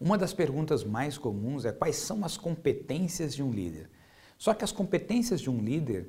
Uma das perguntas mais comuns é quais são as competências de um líder. Só que as competências de um líder,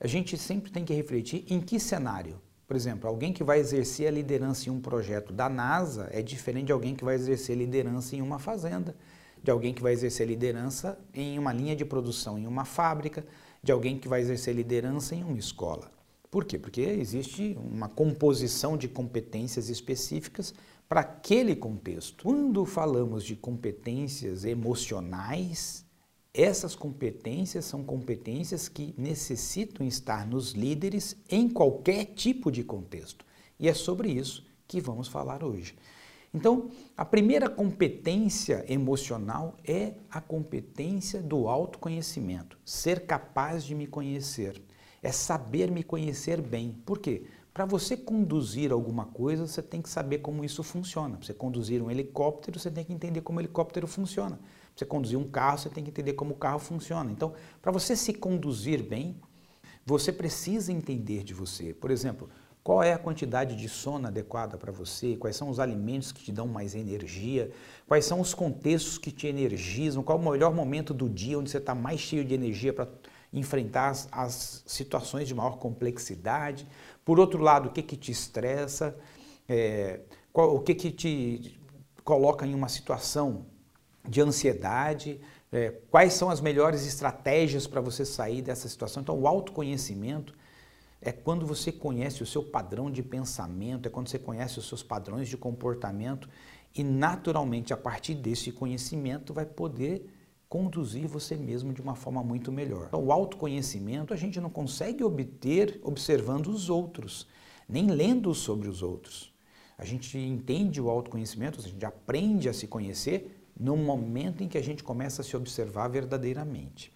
a gente sempre tem que refletir em que cenário. Por exemplo, alguém que vai exercer a liderança em um projeto da NASA é diferente de alguém que vai exercer liderança em uma fazenda, de alguém que vai exercer liderança em uma linha de produção, em uma fábrica, de alguém que vai exercer liderança em uma escola. Por quê? Porque existe uma composição de competências específicas para aquele contexto. Quando falamos de competências emocionais, essas competências são competências que necessitam estar nos líderes em qualquer tipo de contexto. E é sobre isso que vamos falar hoje. Então, a primeira competência emocional é a competência do autoconhecimento, ser capaz de me conhecer, é saber me conhecer bem. Por quê? Para você conduzir alguma coisa, você tem que saber como isso funciona. Para você conduzir um helicóptero, você tem que entender como o helicóptero funciona. Para você conduzir um carro, você tem que entender como o carro funciona. Então, para você se conduzir bem, você precisa entender de você. Por exemplo, qual é a quantidade de sono adequada para você? Quais são os alimentos que te dão mais energia? Quais são os contextos que te energizam? Qual o melhor momento do dia onde você está mais cheio de energia para enfrentar as, as, situações de maior complexidade. Por outro lado, o que, que te estressa, é, qual, o que, que te coloca em uma situação de ansiedade, é, quais são as melhores estratégias para você sair dessa situação. Então, o autoconhecimento é quando você conhece o seu padrão de pensamento, é quando você conhece os seus padrões de comportamento e, naturalmente, a partir desse conhecimento, vai poder conduzir você mesmo de uma forma muito melhor. Então, o autoconhecimento a gente não consegue obter observando os outros, nem lendo sobre os outros. A gente entende o autoconhecimento, a gente aprende a se conhecer no momento em que a gente começa a se observar verdadeiramente.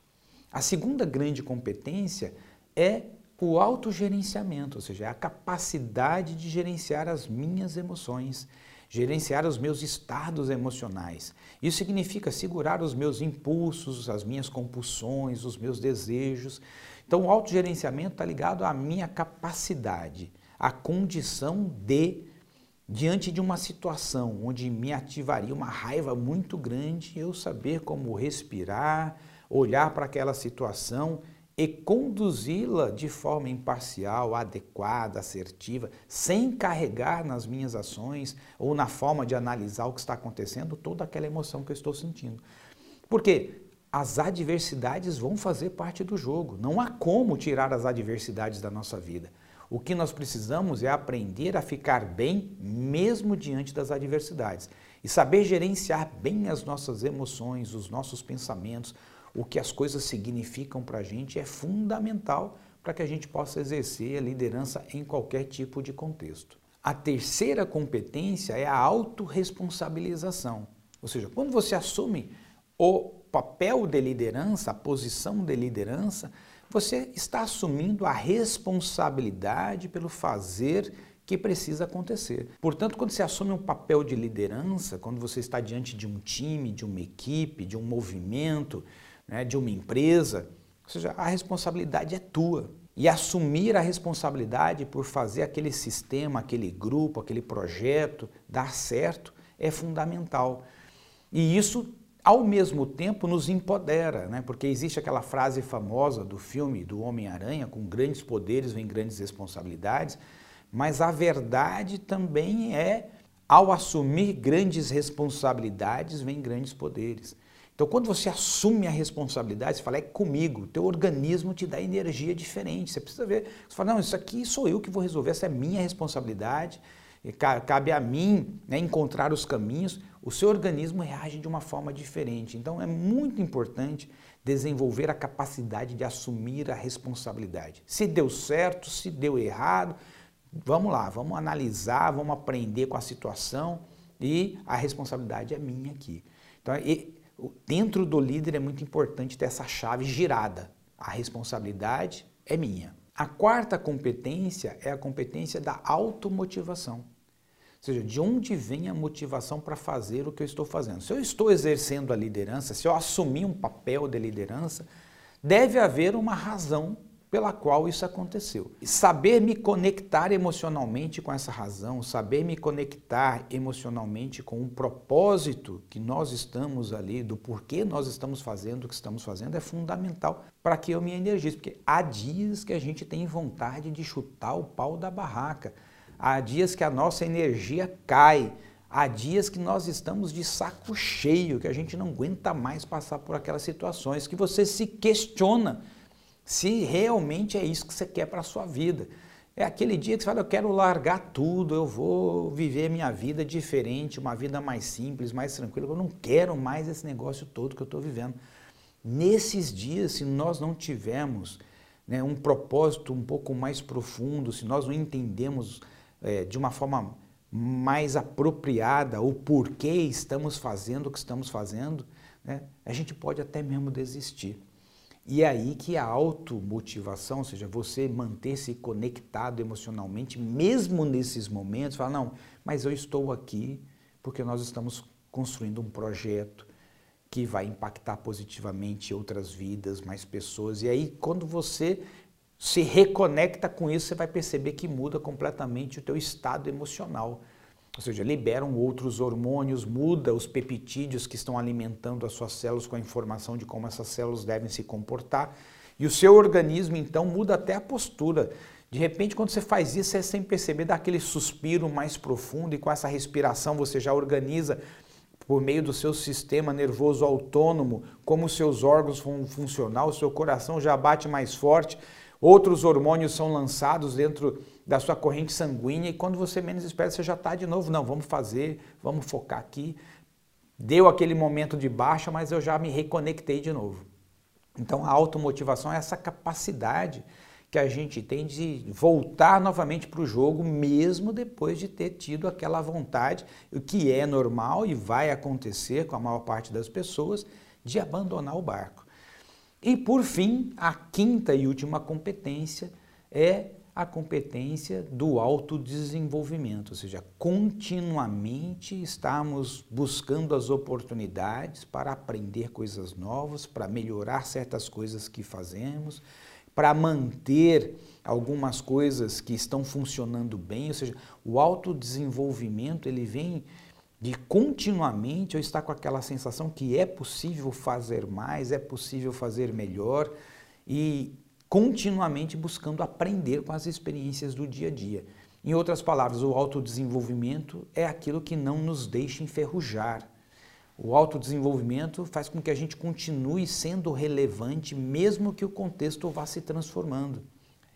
A segunda grande competência é o autogerenciamento, ou seja, é a capacidade de gerenciar as minhas emoções gerenciar os meus estados emocionais. Isso significa segurar os meus impulsos, as minhas compulsões, os meus desejos. Então, o autogerenciamento está ligado à minha capacidade, à condição de, diante de uma situação onde me ativaria uma raiva muito grande, eu saber como respirar, olhar para aquela situação e conduzi-la de forma imparcial, adequada, assertiva, sem carregar nas minhas ações ou na forma de analisar o que está acontecendo toda aquela emoção que eu estou sentindo. Porque as adversidades vão fazer parte do jogo. Não há como tirar as adversidades da nossa vida. O que nós precisamos é aprender a ficar bem mesmo diante das adversidades e saber gerenciar bem as nossas emoções, os nossos pensamentos, o que as coisas significam para a gente é fundamental para que a gente possa exercer a liderança em qualquer tipo de contexto. A terceira competência é a autorresponsabilização. Ou seja, quando você assume o papel de liderança, a posição de liderança, você está assumindo a responsabilidade pelo fazer que precisa acontecer. Portanto, quando você assume um papel de liderança, quando você está diante de um time, de uma equipe, de um movimento, né, de uma empresa, ou seja, a responsabilidade é tua. E assumir a responsabilidade por fazer aquele sistema, aquele grupo, aquele projeto dar certo é fundamental. E isso, ao mesmo tempo, nos empodera, né? porque existe aquela frase famosa do filme do Homem-Aranha: com grandes poderes vem grandes responsabilidades, mas a verdade também é, ao assumir grandes responsabilidades, vem grandes poderes. Então, quando você assume a responsabilidade, você fala, é comigo, teu organismo te dá energia diferente. Você precisa ver, você fala, não, isso aqui sou eu que vou resolver, essa é minha responsabilidade, cabe a mim né, encontrar os caminhos. O seu organismo reage de uma forma diferente. Então, é muito importante desenvolver a capacidade de assumir a responsabilidade. Se deu certo, se deu errado, vamos lá, vamos analisar, vamos aprender com a situação e a responsabilidade é minha aqui. Então, dentro do líder é muito importante ter essa chave girada. A responsabilidade é minha. A quarta competência é a competência da automotivação. Ou seja, de onde vem a motivação para fazer o que eu estou fazendo? Se eu estou exercendo a liderança, se eu assumir um papel de liderança, deve haver uma razão pela qual isso aconteceu. Saber me conectar emocionalmente com essa razão, saber me conectar emocionalmente com o propósito que nós estamos ali, do porquê nós estamos fazendo o que estamos fazendo, é fundamental para que eu me energize. Porque há dias que a gente tem vontade de chutar o pau da barraca, há dias que a nossa energia cai. Há dias que nós estamos de saco cheio, que a gente não aguenta mais passar por aquelas situações, que você se questiona se realmente é isso que você quer para a sua vida. É aquele dia que você fala, eu quero largar tudo, eu vou viver minha vida diferente, uma vida mais simples, mais tranquila, eu não quero mais esse negócio todo que eu estou vivendo. Nesses dias, se nós não tivermos né, um propósito um pouco mais profundo, se nós não entendemos é, de uma forma mais apropriada o porquê estamos fazendo o que estamos fazendo, né, a gente pode até mesmo desistir. E é aí que a automotivação, ou seja, você manter-se conectado emocionalmente, mesmo nesses momentos, fala, não, mas eu estou aqui porque nós estamos construindo um projeto que vai impactar positivamente outras vidas, mais pessoas. E aí, quando você se reconecta com isso, você vai perceber que muda completamente o teu estado emocional. Ou seja, liberam outros hormônios, muda os peptídeos que estão alimentando as suas células com a informação de como essas células devem se comportar. E o seu organismo, então, muda até a postura. De repente, quando você faz isso, você sem perceber dá aquele suspiro mais profundo e com essa respiração você já organiza por meio do seu sistema nervoso autônomo, como os seus órgãos vão funcionar, o seu coração já bate mais forte, outros hormônios são lançados dentro da sua corrente sanguínea e quando você menos espera, você já está de novo, não, vamos fazer, vamos focar aqui. Deu aquele momento de baixa, mas eu já me reconectei de novo. Então a automotivação é essa capacidade que a gente tem de voltar novamente para o jogo, mesmo depois de ter tido aquela vontade, o que é normal e vai acontecer com a maior parte das pessoas, de abandonar o barco. E por fim, a quinta e última competência é a competência do autodesenvolvimento, ou seja, continuamente estamos buscando as oportunidades para aprender coisas novas, para melhorar certas coisas que fazemos, para manter algumas coisas que estão funcionando bem, ou seja, o autodesenvolvimento ele vem de continuamente eu estar com aquela sensação que é possível fazer mais, é possível fazer melhor e continuamente buscando aprender com as experiências do dia a dia. Em outras palavras, o autodesenvolvimento é aquilo que não nos deixa enferrujar. O autodesenvolvimento faz com que a gente continue sendo relevante, mesmo que o contexto vá se transformando.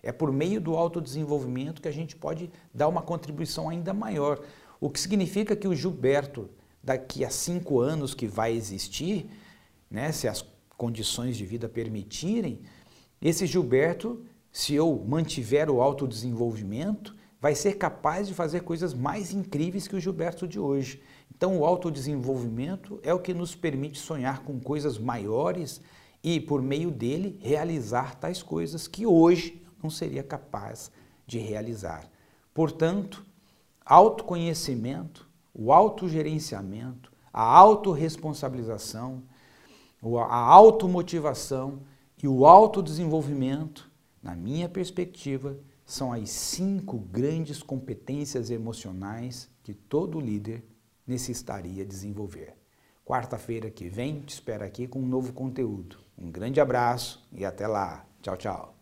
É por meio do autodesenvolvimento que a gente pode dar uma contribuição ainda maior. O que significa que o Gilberto, daqui a cinco anos que vai existir, né, se as condições de vida permitirem, esse Gilberto, se eu mantiver o autodesenvolvimento, vai ser capaz de fazer coisas mais incríveis que o Gilberto de hoje. Então, o autodesenvolvimento é o que nos permite sonhar com coisas maiores e, por meio dele, realizar tais coisas que hoje não seria capaz de realizar. Portanto, autoconhecimento, o autogerenciamento, a autorresponsabilização, a automotivação e o autodesenvolvimento, na minha perspectiva, são as cinco grandes competências emocionais que todo líder necessitaria desenvolver. Quarta-feira que vem te espero aqui com um novo conteúdo. Um grande abraço e até lá. Tchau, tchau.